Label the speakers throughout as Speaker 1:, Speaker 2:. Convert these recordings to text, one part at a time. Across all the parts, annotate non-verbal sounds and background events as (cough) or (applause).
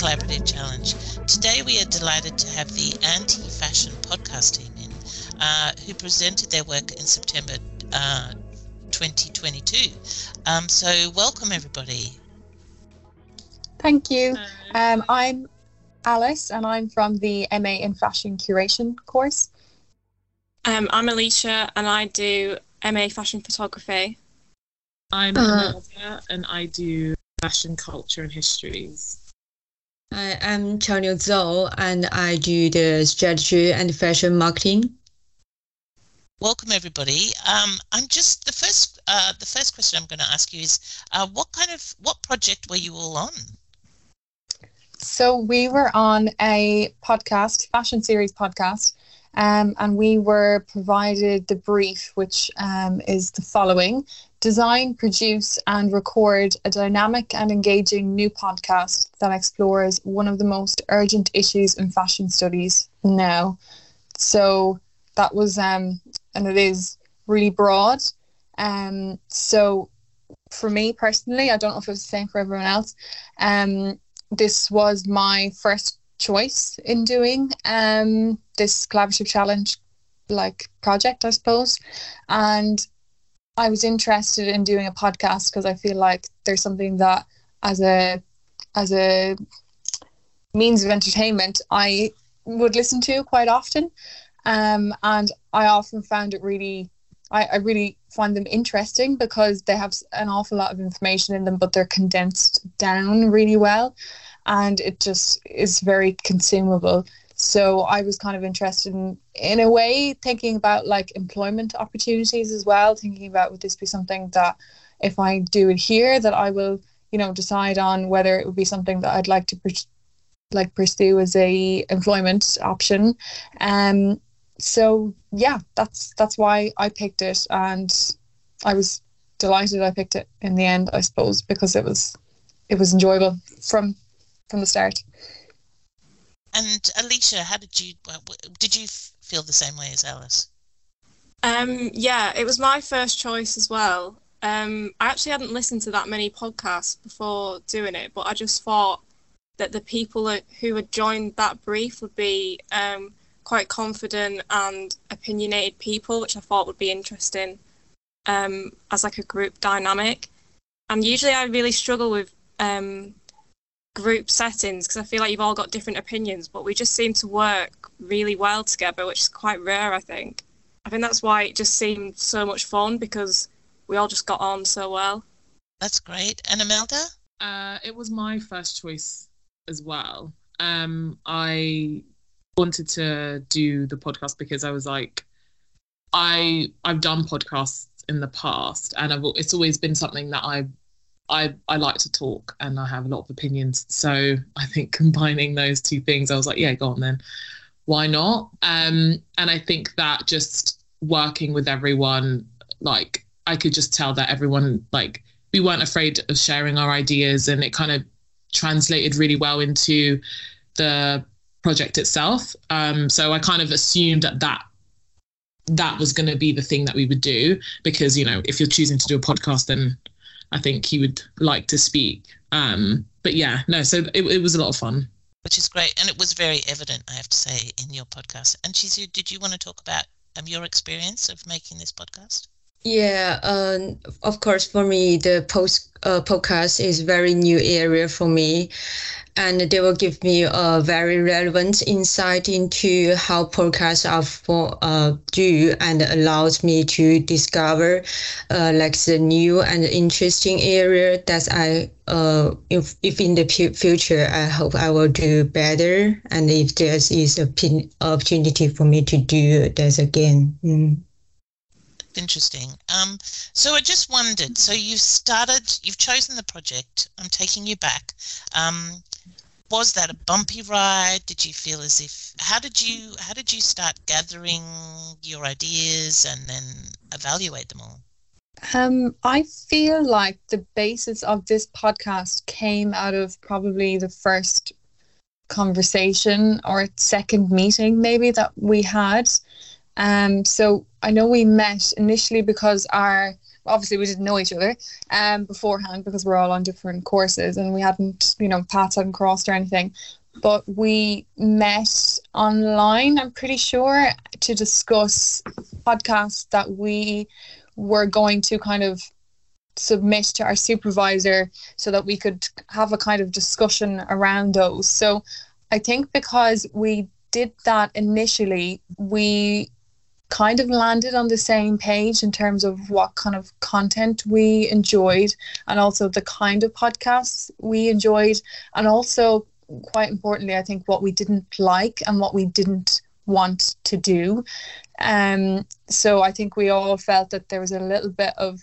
Speaker 1: Collaborative Challenge. Today we are delighted to have the Anti Fashion podcast team in, uh, who presented their work in September uh, 2022. Um, so, welcome everybody.
Speaker 2: Thank you. Um, I'm Alice and I'm from the MA in Fashion Curation course.
Speaker 3: Um, I'm Alicia and I do MA Fashion Photography.
Speaker 4: I'm uh, Amelia and I do fashion culture and histories.
Speaker 5: I am Chanyu Zhou and I do the strategy and fashion marketing.
Speaker 1: Welcome everybody. Um, I'm just the first. Uh, the first question I'm going to ask you is, uh, what kind of what project were you all on?
Speaker 2: So we were on a podcast, fashion series podcast, um, and we were provided the brief, which um, is the following design, produce, and record a dynamic and engaging new podcast that explores one of the most urgent issues in fashion studies now. So that was, um, and it is really broad. Um, so for me personally, I don't know if it was the same for everyone else. Um, this was my first choice in doing um this collaborative challenge like project, I suppose, and I was interested in doing a podcast because I feel like there's something that as a as a means of entertainment I would listen to quite often. Um, and I often found it really I, I really find them interesting because they have an awful lot of information in them, but they're condensed down really well and it just is very consumable. So I was kind of interested in, in a way, thinking about like employment opportunities as well, thinking about would this be something that if I do it here, that I will, you know, decide on whether it would be something that I'd like to like pursue as a employment option. Um, so yeah, that's that's why I picked it, and I was delighted I picked it in the end, I suppose, because it was it was enjoyable from from the start.
Speaker 1: And Alicia, how did you did you feel the same way as Alice?
Speaker 3: Um, yeah, it was my first choice as well. Um, I actually hadn't listened to that many podcasts before doing it, but I just thought that the people who had joined that brief would be um, quite confident and opinionated people, which I thought would be interesting um, as like a group dynamic. And usually, I really struggle with um, group settings because I feel like you've all got different opinions, but we just seem to work really well together, which is quite rare, I think. I think that's why it just seemed so much fun because we all just got on so well.
Speaker 1: That's great. And Imelda?
Speaker 4: Uh, it was my first choice as well. Um, I wanted to do the podcast because I was like, I I've done podcasts in the past, and I've, it's always been something that I've I, I like to talk and I have a lot of opinions. So I think (laughs) combining those two things, I was like, yeah, go on then. Why not? Um, and I think that just working with everyone, like I could just tell that everyone, like, we weren't afraid of sharing our ideas and it kind of translated really well into the project itself. Um, so I kind of assumed that that that was going to be the thing that we would do because you know if you're choosing to do a podcast then I think he would like to speak. Um, but yeah, no, so it, it was a lot of fun.
Speaker 1: Which is great. And it was very evident, I have to say, in your podcast. And Chizu, did you want to talk about um, your experience of making this podcast?
Speaker 5: Yeah, um, of course, for me, the post uh, podcast is very new area for me, and they will give me a very relevant insight into how podcasts are for uh, do and allows me to discover uh, like the new and interesting area that I uh if, if in the future I hope I will do better. And if there is a opportunity for me to do this again. Mm
Speaker 1: interesting. Um, so I just wondered. So you've started, you've chosen the project. I'm taking you back. Um, was that a bumpy ride? Did you feel as if? How did you? How did you start gathering your ideas and then evaluate them all?
Speaker 2: Um, I feel like the basis of this podcast came out of probably the first conversation or second meeting maybe that we had um, so I know we met initially because our obviously we didn't know each other um beforehand because we're all on different courses and we hadn't you know paths hadn't crossed or anything. But we met online i'm pretty sure to discuss podcasts that we were going to kind of submit to our supervisor so that we could have a kind of discussion around those. So i think because we did that initially we kind of landed on the same page in terms of what kind of content we enjoyed and also the kind of podcasts we enjoyed. And also quite importantly i think what we didn't like and what we didn't want to do. Um so i think we all felt that there was a little bit of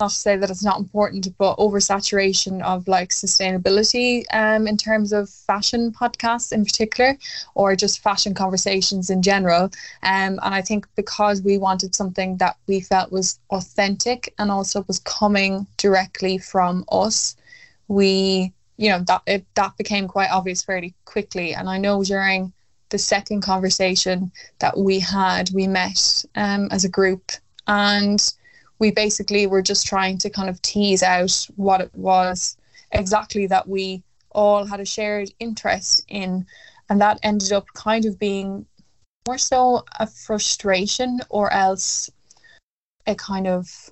Speaker 2: not to say that it's not important, but oversaturation of like sustainability um, in terms of fashion podcasts in particular, or just fashion conversations in general. Um, and I think because we wanted something that we felt was authentic and also was coming directly from us, we, you know, that it, that became quite obvious fairly quickly. And I know during the second conversation that we had, we met um, as a group and we basically were just trying to kind of tease out what it was exactly that we all had a shared interest in. And that ended up kind of being more so a frustration or else a kind of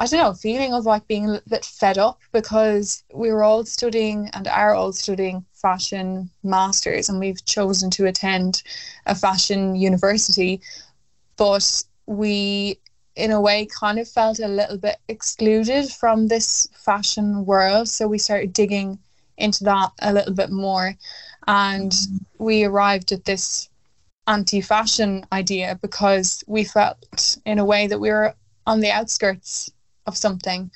Speaker 2: I don't know, feeling of like being a little bit fed up because we were all studying and are all studying fashion masters and we've chosen to attend a fashion university. But we in a way kind of felt a little bit excluded from this fashion world. So we started digging into that a little bit more. And mm-hmm. we arrived at this anti-fashion idea because we felt in a way that we were on the outskirts of something.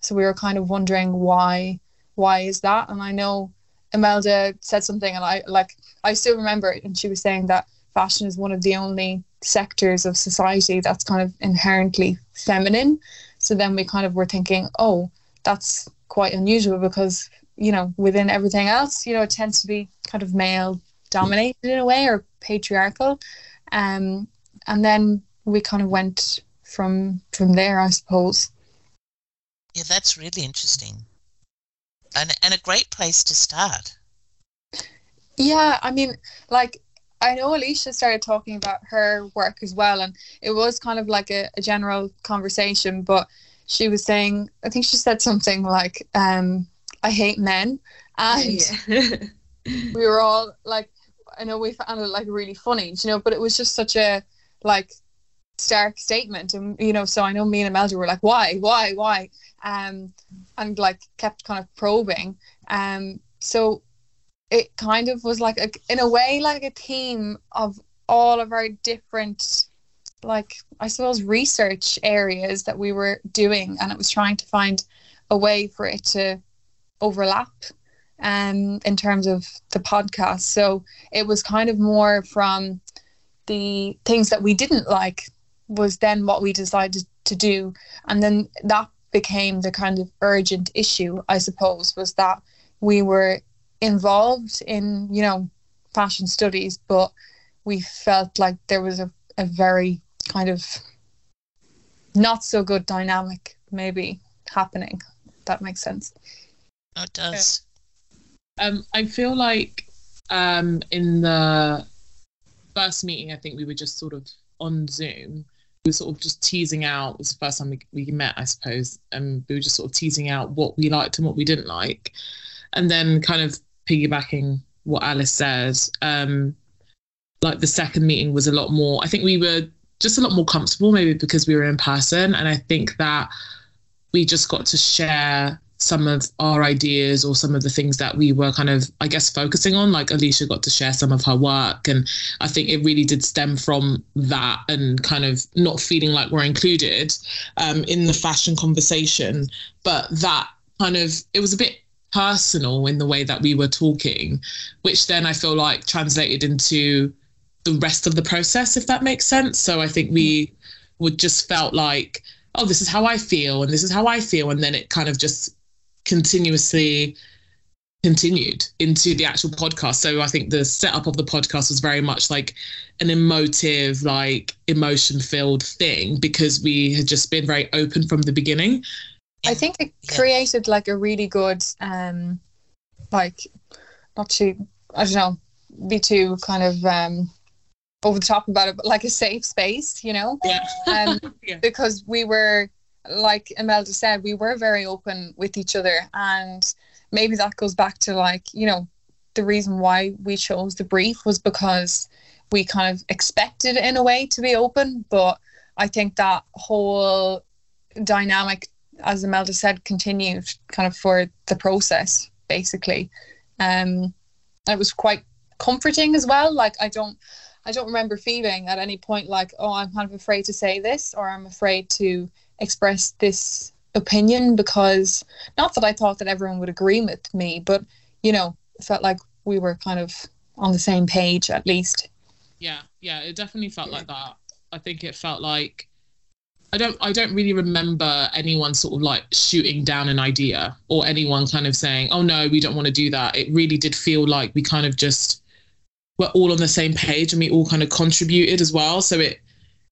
Speaker 2: So we were kind of wondering why why is that? And i know imelda said something and i like i still remember it and she was saying that fashion is one of the only sectors of society that's kind of inherently feminine. So then we kind of were thinking, oh, that's quite unusual because, you know, within everything else, you know, it tends to be kind of male dominated in a way or patriarchal. Um, and then we kind of went from from there, I suppose.
Speaker 1: Yeah, that's really interesting. And and a great place to start.
Speaker 2: Yeah, I mean, like I know Alicia started talking about her work as well, and it was kind of like a, a general conversation. But she was saying, I think she said something like, um, "I hate men," and (laughs) yeah. (laughs) we were all like, I know we found it like really funny, you know, but it was just such a like stark statement, and you know, so I know me and Imelda were like, "Why, why, why?" Um, and like kept kind of probing. Um, so it kind of was like a, in a way like a team of all of our different like i suppose research areas that we were doing and it was trying to find a way for it to overlap um in terms of the podcast. So it was kind of more from the things that we didn't like was then what we decided to do. And then that became the kind of urgent issue i suppose was that we were involved in you know fashion studies but we felt like there was a, a very kind of not so good dynamic maybe happening that makes sense.
Speaker 1: Oh, it does.
Speaker 4: Um i feel like um in the first meeting i think we were just sort of on zoom. We were sort of just teasing out it was the first time we, we met i suppose and we were just sort of teasing out what we liked and what we didn't like. And then kind of piggybacking what Alice said, um, like the second meeting was a lot more. I think we were just a lot more comfortable, maybe because we were in person, and I think that we just got to share some of our ideas or some of the things that we were kind of, I guess, focusing on. Like Alicia got to share some of her work, and I think it really did stem from that and kind of not feeling like we're included um, in the fashion conversation. But that kind of it was a bit personal in the way that we were talking, which then I feel like translated into the rest of the process, if that makes sense. So I think we would just felt like, oh, this is how I feel, and this is how I feel, and then it kind of just continuously continued into the actual podcast. So I think the setup of the podcast was very much like an emotive, like emotion filled thing because we had just been very open from the beginning.
Speaker 2: I think it created like a really good, um, like, not to, I don't know, be too kind of um, over the top about it, but like a safe space, you know?
Speaker 4: Yeah.
Speaker 2: Um, (laughs)
Speaker 4: Yeah.
Speaker 2: Because we were, like Imelda said, we were very open with each other. And maybe that goes back to like, you know, the reason why we chose the brief was because we kind of expected in a way to be open. But I think that whole dynamic, as Imelda said, continued kind of for the process, basically. Um, it was quite comforting as well. Like I don't I don't remember feeling at any point like, oh, I'm kind of afraid to say this or I'm afraid to express this opinion because not that I thought that everyone would agree with me, but you know, it felt like we were kind of on the same page at least.
Speaker 4: Yeah, yeah, it definitely felt like that. I think it felt like I don't I don't really remember anyone sort of like shooting down an idea or anyone kind of saying, "Oh no, we don't want to do that." It really did feel like we kind of just were all on the same page and we all kind of contributed as well. So it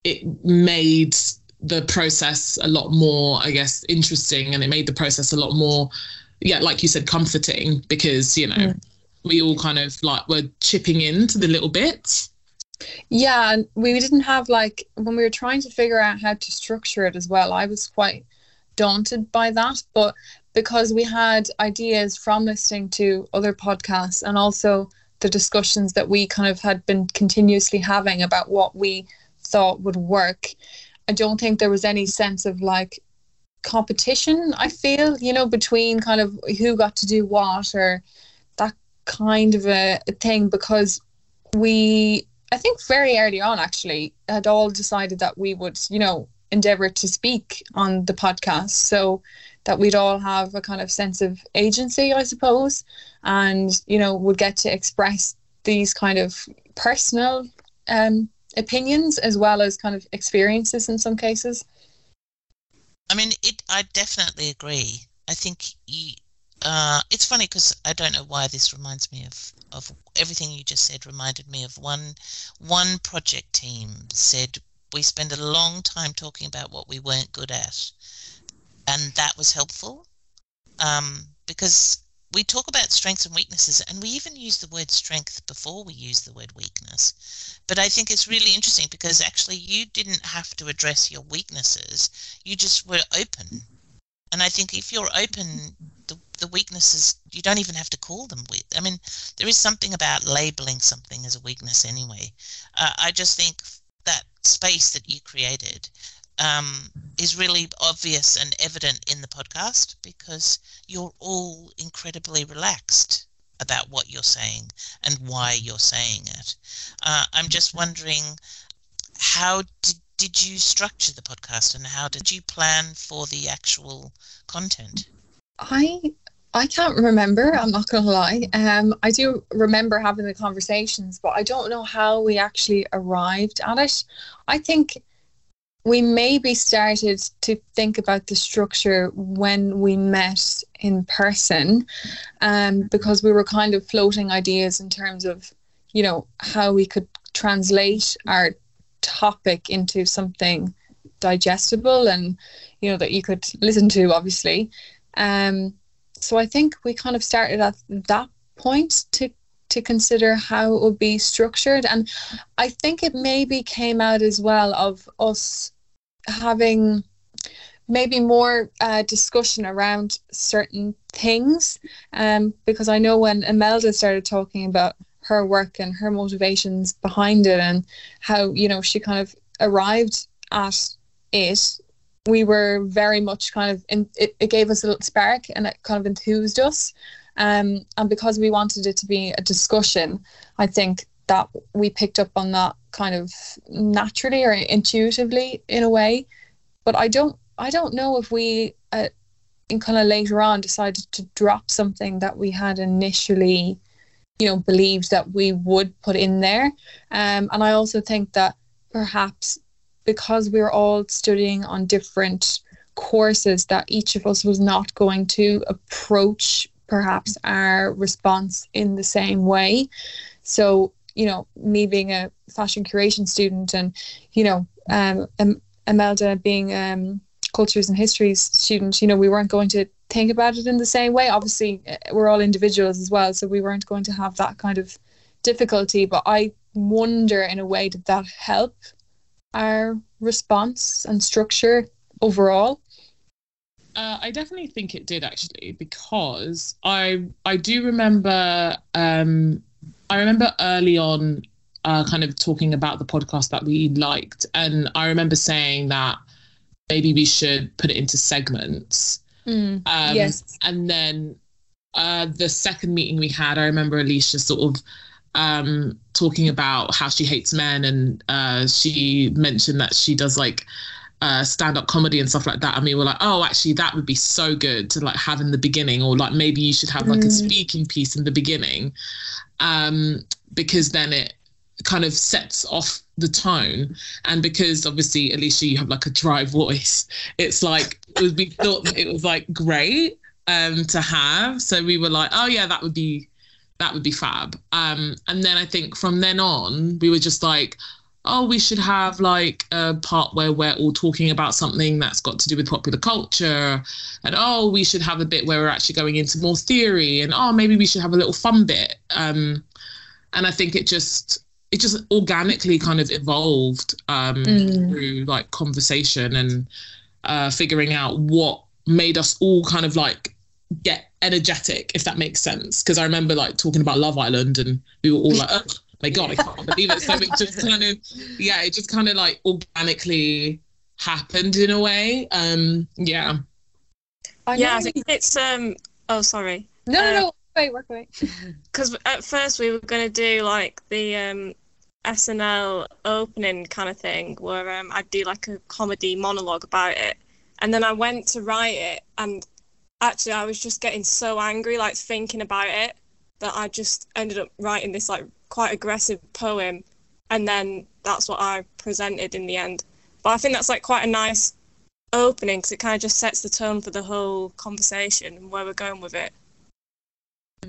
Speaker 4: it made the process a lot more, I guess, interesting and it made the process a lot more yeah, like you said, comforting because, you know,
Speaker 2: Mm.
Speaker 4: we all kind of like were chipping into the little bits.
Speaker 2: Yeah, and we didn't have like when we were trying to figure out how to structure it as well. I was quite daunted by that, but because we had ideas from listening to other podcasts and also the discussions that we kind of had been continuously having about what we thought would work, I don't think there was any sense of like competition. I feel you know between kind of who got to do what or that kind of a, a thing because we I think very early on actually had all decided that we would, you know, endeavor to speak on the podcast so that we'd all have a kind of sense of agency, I suppose, and you know, would get to express these kind of personal um, opinions as well as kind of experiences in some cases.
Speaker 1: I mean, it. I definitely agree. I think you. Uh, it's funny because I don't know why this reminds me of of everything you just said. Reminded me of one one project team said we spend a long time talking about what we weren't good at, and that was helpful um, because we talk about strengths and weaknesses, and we even use the word strength before we use the word weakness. But I think it's really interesting because actually you didn't have to address your weaknesses; you just were open. And I think if you're open, the, weaknesses you don't even have to call them weak. I mean, there is something about labeling something as a weakness anyway. Uh, I just think that space that you created um, is really obvious and evident in the podcast because you're all incredibly relaxed about what you're saying and why you're saying it. Uh, I'm just wondering how did, did you structure the podcast and how did you plan for the actual content?
Speaker 2: I I can't remember. I'm not going to lie. Um, I do remember having the conversations, but I don't know how we actually arrived at it. I think we maybe started to think about the structure when we met in person, um, because we were kind of floating ideas in terms of, you know, how we could translate our topic into something digestible and, you know, that you could listen to, obviously. Um, so I think we kind of started at that point to to consider how it would be structured, and I think it maybe came out as well of us having maybe more uh, discussion around certain things, um, because I know when Imelda started talking about her work and her motivations behind it, and how you know she kind of arrived at it we were very much kind of in, it, it gave us a little spark and it kind of enthused us. Um, and because we wanted it to be a discussion i think that we picked up on that kind of naturally or intuitively in a way. But i don't i don't know if we uh, in kind of later on decided to drop something that we had initially you know believed that we would put in there. Um, and i also think that perhaps because we were all studying on different courses that each of us was not going to approach perhaps our response in the same way. So, you know, me being a fashion curation student and, you know, um, Imelda being um, cultures and histories student, you know, we weren't going to think about it in the same way. Obviously, uh, we're all individuals as well, so we weren't going to have that kind of difficulty. But I wonder, in a way, did that help our response and structure overall?
Speaker 4: Uh, I definitely think it did actually because I I do remember um, I remember early on uh, kind of talking about the podcast that we liked, and I remember saying that maybe we should put it into segments.
Speaker 2: Mm, um, yes,
Speaker 4: and then uh, the second meeting we had, I remember Alicia sort of um, talking about how she hates men, and uh, she mentioned that she does like uh, stand-up comedy and stuff like that. And we were like oh actually that would be so good to like have in the beginning or like maybe you should have like mm. a speaking piece in the beginning um, because then it kind of sets off the tone. And because obviously alicia you have like a dry (laughs) voice it's like it was, we thought it was like great um to have. So we were like oh yeah that would be that would be fab um and then i think from then on we were just like oh, we should have like a part where we're all talking about something that's got to do with popular culture. And oh, we should have a bit where we're actually going into more theory. And oh, maybe we should have a little fun bit. Um, and I think it just, it just organically kind of evolved um, mm. through like conversation and uh, figuring out what made us all kind of like get energetic, if that makes sense. Because I remember like talking about Love Island and we were all like, oh my god, I can't believe it. So it just kind of, yeah, it just kind of like organically happened in a way. Um, yeah.
Speaker 3: I yeah, I think it's um. Oh, sorry.
Speaker 2: No, uh, no, no. Wait, work away.
Speaker 3: Because at first we were gonna do like the um SNL opening kind of thing, where um I'd do like a comedy monologue about it, and then I went to write it, and actually I was just getting so angry, like thinking about it, that I just ended up writing this like quite aggressive poem, and then that's what I presented in the end. But I think that's like quite a nice opening because it kind of just sets the tone for the whole conversation and where we're going with it.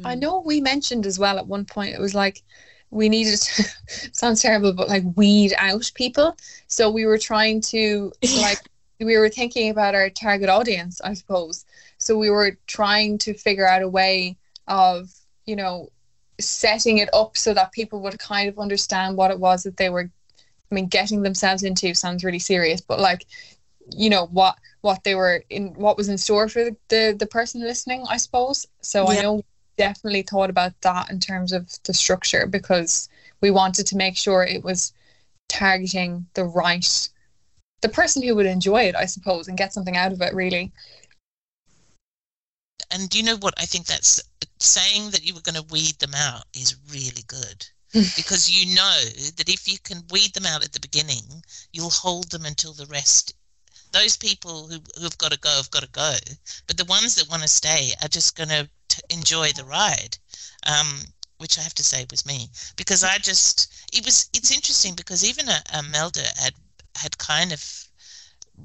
Speaker 2: I know we mentioned as well at one point it was like we needed to, (laughs) sounds terrible but like weed out people so we were trying to like (laughs) we were thinking about our target audience I suppose so we were trying to figure out a way of you know setting it up so that people would kind of understand what it was that they were I mean getting themselves into sounds really serious but like you know what what they were in what was in store for the the, the person listening I suppose so yeah. I know definitely thought about that in terms of the structure because we wanted to make sure it was targeting the right the person who would enjoy it I suppose and get something out of it really.
Speaker 1: And do you know what? I think that's saying that you were going to weed them out is really good. Because you know that if you can weed them out at the beginning, you'll hold them until the rest. Those people who who've got to go have got to go, but the ones that want to stay are just going to enjoy the ride. Um, which I have to say was me. Because I just it was it's interesting because even a, Imelda had had kind of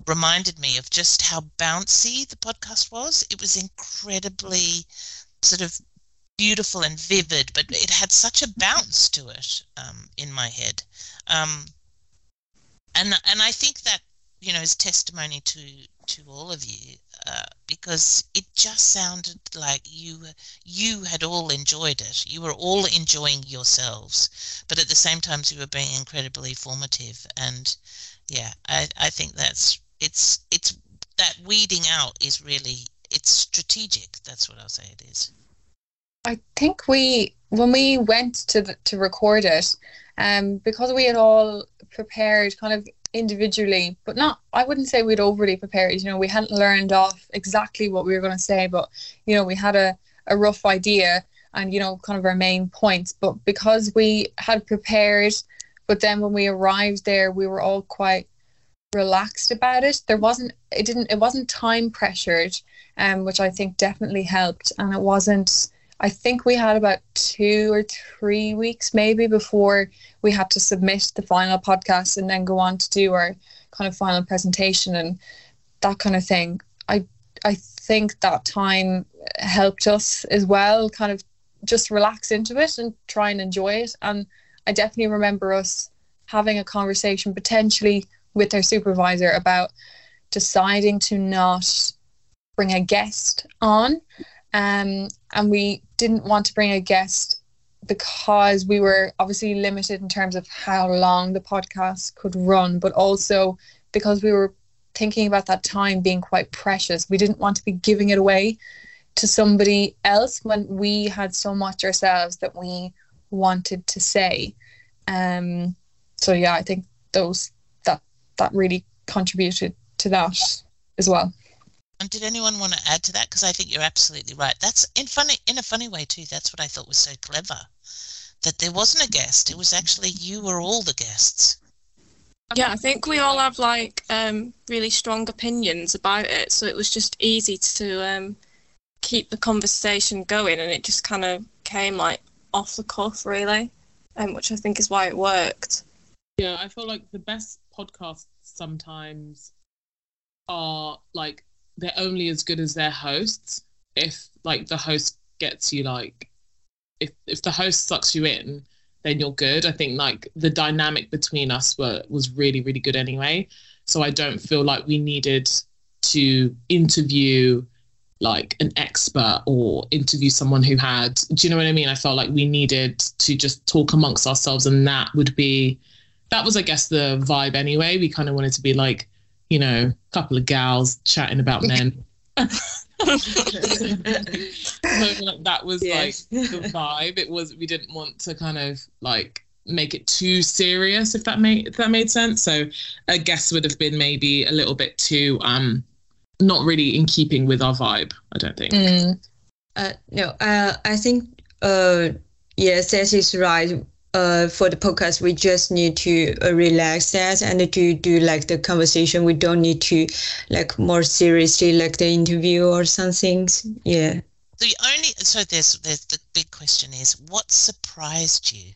Speaker 1: reminded me of just how bouncy the podcast was. It was incredibly sort of beautiful and vivid, but it had such a bounce to it um, in my head. Um, and and I think that you know is testimony to to all of you uh, because it just sounded like you you had all enjoyed it. You were all enjoying yourselves, but at the same time you were being incredibly formative. And yeah, I I think that's it's it's that weeding out is really it's strategic. That's what I'll say it is.
Speaker 2: I think we when we went to the, to record it, um, because we had all prepared kind of individually, but not. I wouldn't say we'd overly prepared. You know, we hadn't learned off exactly what we were going to say, but you know, we had a a rough idea and you know, kind of our main points. But because we had prepared, but then when we arrived there, we were all quite relaxed about it. There wasn't it didn't it wasn't time pressured, um, which I think definitely helped, and it wasn't I think we had about two or three weeks maybe before we had to submit the final podcast and then go on to do our kind of final presentation and that kind of thing. I I think that time helped us as well, kind of just relax into it and try and enjoy it. And I definitely remember us having a conversation potentially with their supervisor about deciding to not bring a guest on. Um, and we didn't want to bring a guest because we were obviously limited in terms of how long the podcast could run, but also because we were thinking about that time being quite precious. We didn't want to be giving it away to somebody else when we had so much ourselves that we wanted to say. Um, so yeah, I think those that that really contributed to that as well.
Speaker 1: And did anyone want to add to that? Because I think you're absolutely right. That's in funny in a funny way too. That's what I thought was so clever. That there wasn't a guest. It was actually you were all the guests.
Speaker 3: Yeah, I think we all have like um, really strong opinions about it, so it was just easy to um, keep the conversation going, and it just kind of came like off the cuff, really, um, which I think is why it worked.
Speaker 4: Yeah, I feel like the best podcasts sometimes are like they're only as good as their hosts. If like the host gets you like, if if the host sucks you in, then you're good. I think like the dynamic between us were was really really good anyway. So I don't feel like we needed to interview like an expert or interview someone who had do you know what I mean? I felt like we needed to just talk amongst ourselves and that would be that was I guess the vibe anyway. We kind of wanted to be like, you know, a couple of gals chatting about (laughs) men. (laughs) that was yes. like the vibe. It was we didn't want to kind of like make it too serious if that made if that made sense. So a guess would have been maybe a little bit too um not really in keeping with our vibe, I don't think.
Speaker 5: Mm. Uh, no, uh, I think uh yes, that is right uh, for the podcast, we just need to uh, relax that and to do like the conversation. We don't need to like more seriously like the interview or something. Yeah.
Speaker 1: The only so there's there's the big question is what surprised you.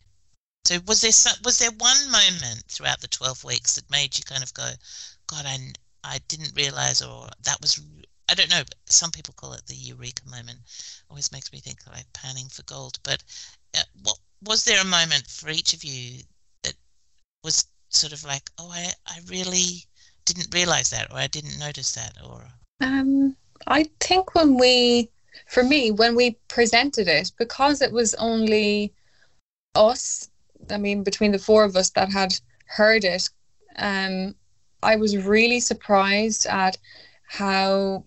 Speaker 1: So was there some, was there one moment throughout the twelve weeks that made you kind of go, God, I I didn't realize, or that was I don't know. Some people call it the eureka moment. Always makes me think like panning for gold. But uh, what was there a moment for each of you that was sort of like, oh, I, I really didn't realize that, or I didn't notice that, or?
Speaker 2: Um, I think when we, for me, when we presented it, because it was only us, I mean, between the four of us that had heard it, um, I was really surprised at how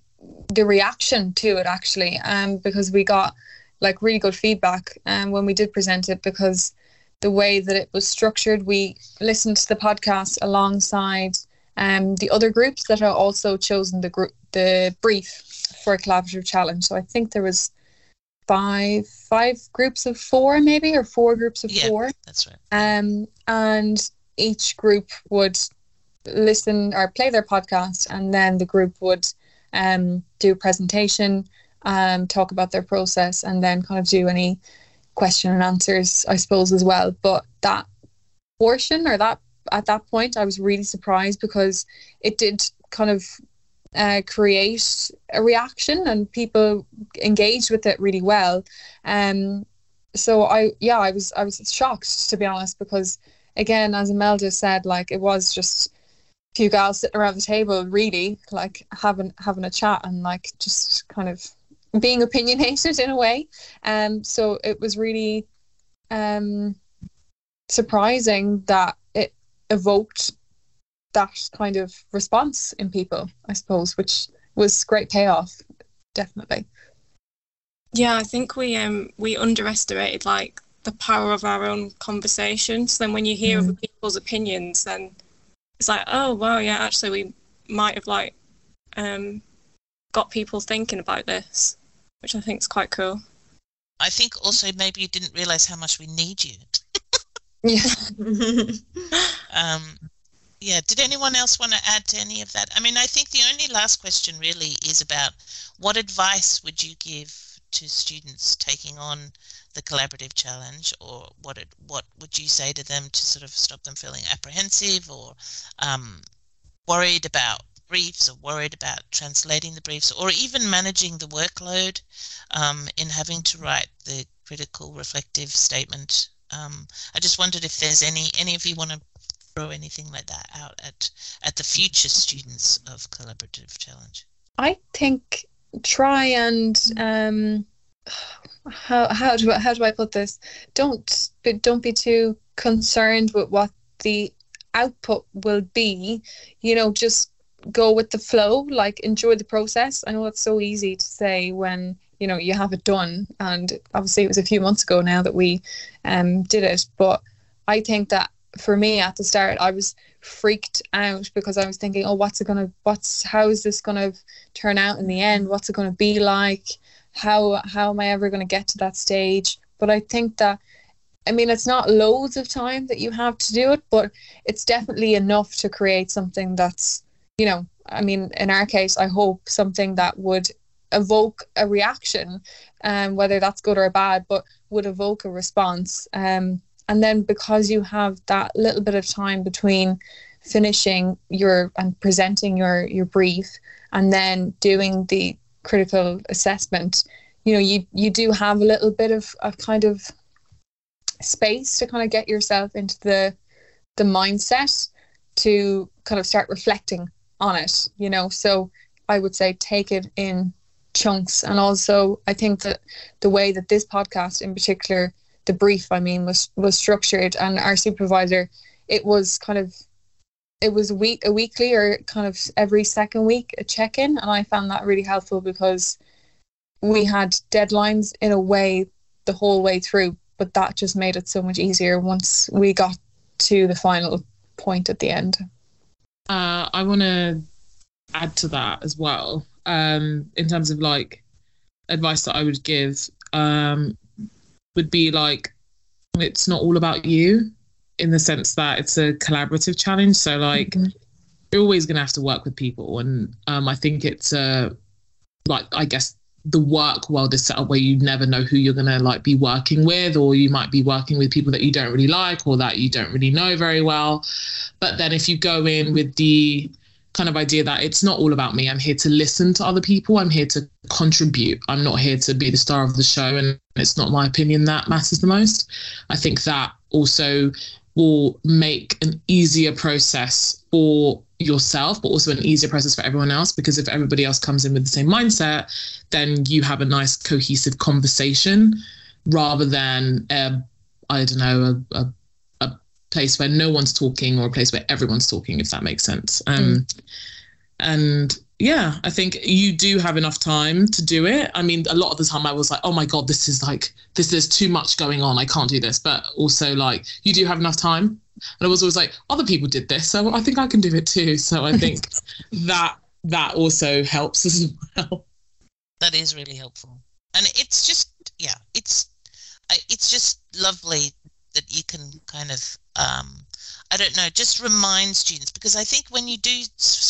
Speaker 2: the reaction to it actually, um, because we got like really good feedback um, when we did present it because the way that it was structured, we listened to the podcast alongside um, the other groups that are also chosen the group the brief for a collaborative challenge. So I think there was five five groups of four maybe or four groups of
Speaker 1: yeah,
Speaker 2: four.
Speaker 1: That's right.
Speaker 2: Um, and each group would listen or play their podcast, and then the group would um, do a presentation um, talk about their process, and then kind of do any question and answers, I suppose, as well. But that portion or that at that point, I was really surprised because it did kind of uh, create a reaction and people engaged with it really well. Um, so I, yeah, I was, I was shocked to be honest because again, as Imelda said, like it was just few gals sitting around the table, really like having having a chat and like just kind of being opinionated (laughs) in a way. Um, so it was really um, surprising that it evoked that kind of response in people, I suppose, which was great payoff, definitely.
Speaker 3: Yeah, I think we um we underestimated like the power of our own conversations. So then when you hear mm. other people's opinions, then it's like, oh wow, yeah, actually we might have like um got people thinking about this, which I think is quite cool.
Speaker 1: I think also maybe you didn't realize how much we need you.
Speaker 2: yeah. (laughs)
Speaker 1: um, yeah. Did anyone else want to add to any of that? I mean, I think the only last question really is about what advice would you give to students taking on the collaborative challenge, or what it, what would you say to them to sort of stop them feeling apprehensive or um, worried about briefs or worried about translating the briefs or even managing the workload um, in having to write the critical reflective statement. Um, I just wondered if there's any any of you want to throw anything like that out at at the future students of collaborative challenge.
Speaker 2: I think try and um, how how do I, how do I put this? Don't but don't be too concerned with what the output will be. You know, just go with the flow. Like enjoy the process. I know it's so easy to say when you know you have it done, and obviously it was a few months ago now that we um, did it. But I think that for me at the start, I was freaked out because I was thinking, oh, what's it gonna, what's, how is this gonna turn out in the end? What's it gonna be like? How how am I ever gonna get to that stage? But I think that, I mean, it's not loads of time that you have to do it, but it's definitely enough to create something that's, you know, I mean, in our case, I hope something that would evoke a reaction, um, whether that's good or bad, but would evoke a response. Um, and then because you have that little bit of time between finishing your and presenting your your brief and then doing the critical assessment you know you you do have a little bit of a kind of space to kind of get yourself into the the mindset to kind of start reflecting on it you know? So i would say take it in chunks. And also i think that the way that this podcast in particular the brief I mean was was structured and our supervisor it was kind of it was a week a weekly or kind of every second week a check-in. And I found that really helpful because we had deadlines in a way the whole way through but that just made it so much easier once we got to the final point at the end.
Speaker 4: Uh, I want to add to that as well um, in terms of like advice that I would give um, would be like it's not all about you in the sense that it's a collaborative challenge. So like mm-hmm. you're always gonna have to work with people, and um, I think it's uh, like I guess the work world is set up where you never know who you're gonna like be working with, or you might be working with people that you don't really like or that you don't really know very well. But then if you go in with the kind of idea that it's not all about me. I'm here to listen to other people. I'm here to contribute. I'm not here to be the star of the show. And it's not my opinion that matters the most. I think that also will make an easier process for yourself, but also an easier process for everyone else. Because if everybody else comes in with the same mindset, then you have a nice cohesive conversation rather than, I I don't know, a, a place where no one's talking or a place where everyone's talking, if that makes sense. Um, mm. And yeah, I think you do have enough time to do it. I mean, a lot of the time I was like, oh my God, this is like, this, there's too much going on. I can't do this. But also, like, you do have enough time. And I was always like, other people did this. So I think I can do it too. So I (laughs) think that that also helps as well.
Speaker 1: That is really helpful. And it's just, yeah, it's, it's just lovely that you can kind of um, I don't know, just remind students because I think when you do,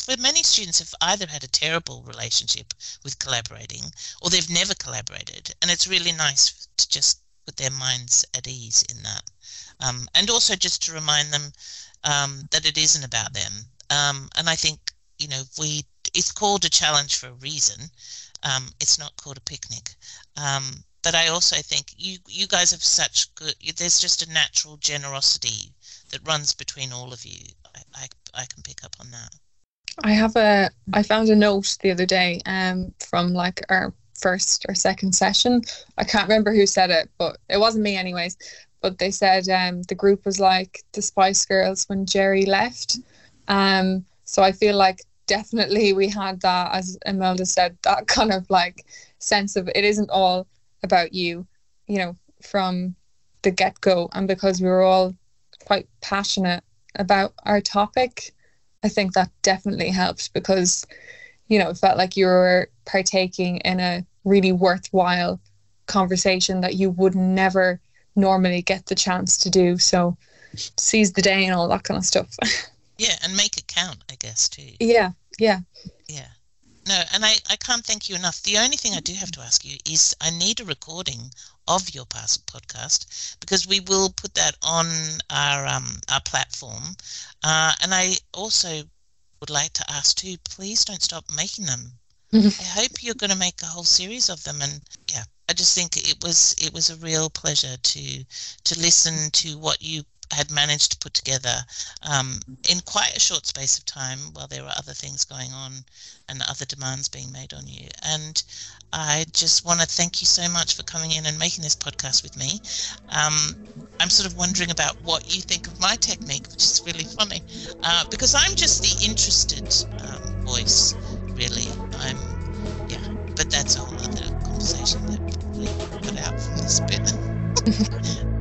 Speaker 1: for many students have either had a terrible relationship with collaborating or they've never collaborated, and it's really nice to just put their minds at ease in that, um, and also just to remind them um, that it isn't about them. Um, and I think you know we it's called a challenge for a reason. Um, it's not called a picnic. But I also think you you guys have such good. There's just a natural generosity that runs between all of you. I, I, I can pick up on that.
Speaker 2: I have a. I found a note the other day um from like our first or second session. I can't remember who said it, but it wasn't me anyways. But they said um the group was like the Spice Girls when Geri left. Um so I feel like definitely we had that as Imelda said, that kind of like sense of it isn't all about you, you know, from the get go. And because we were all quite passionate about our topic, I think that definitely helped because, you know, it felt like you were partaking in a really worthwhile conversation that you would never normally get the chance to do. So seize the day and all that kind of stuff. (laughs)
Speaker 1: yeah, and make it count, I guess, too.
Speaker 2: Yeah, yeah.
Speaker 1: Yeah. No, and I, I can't thank you enough. The only thing I do have to ask you is I need a recording of your past podcast because we will put that on our um, our platform. Uh, and I also would like to ask too, please don't stop making them.
Speaker 2: Mhm.
Speaker 1: I hope you're going to make a whole series of them, and yeah, I just think it was it was a real pleasure to to listen to what you had managed to put together um, in quite a short space of time while there were other things going on and other demands being made on you. And I just want to thank you so much for coming in and making this podcast with me. Um, I'm sort of wondering about what you think of my technique, which is really funny, uh, because I'm just the interested um, voice, really. I'm, yeah, but that's a whole other conversation that we put out from this bit.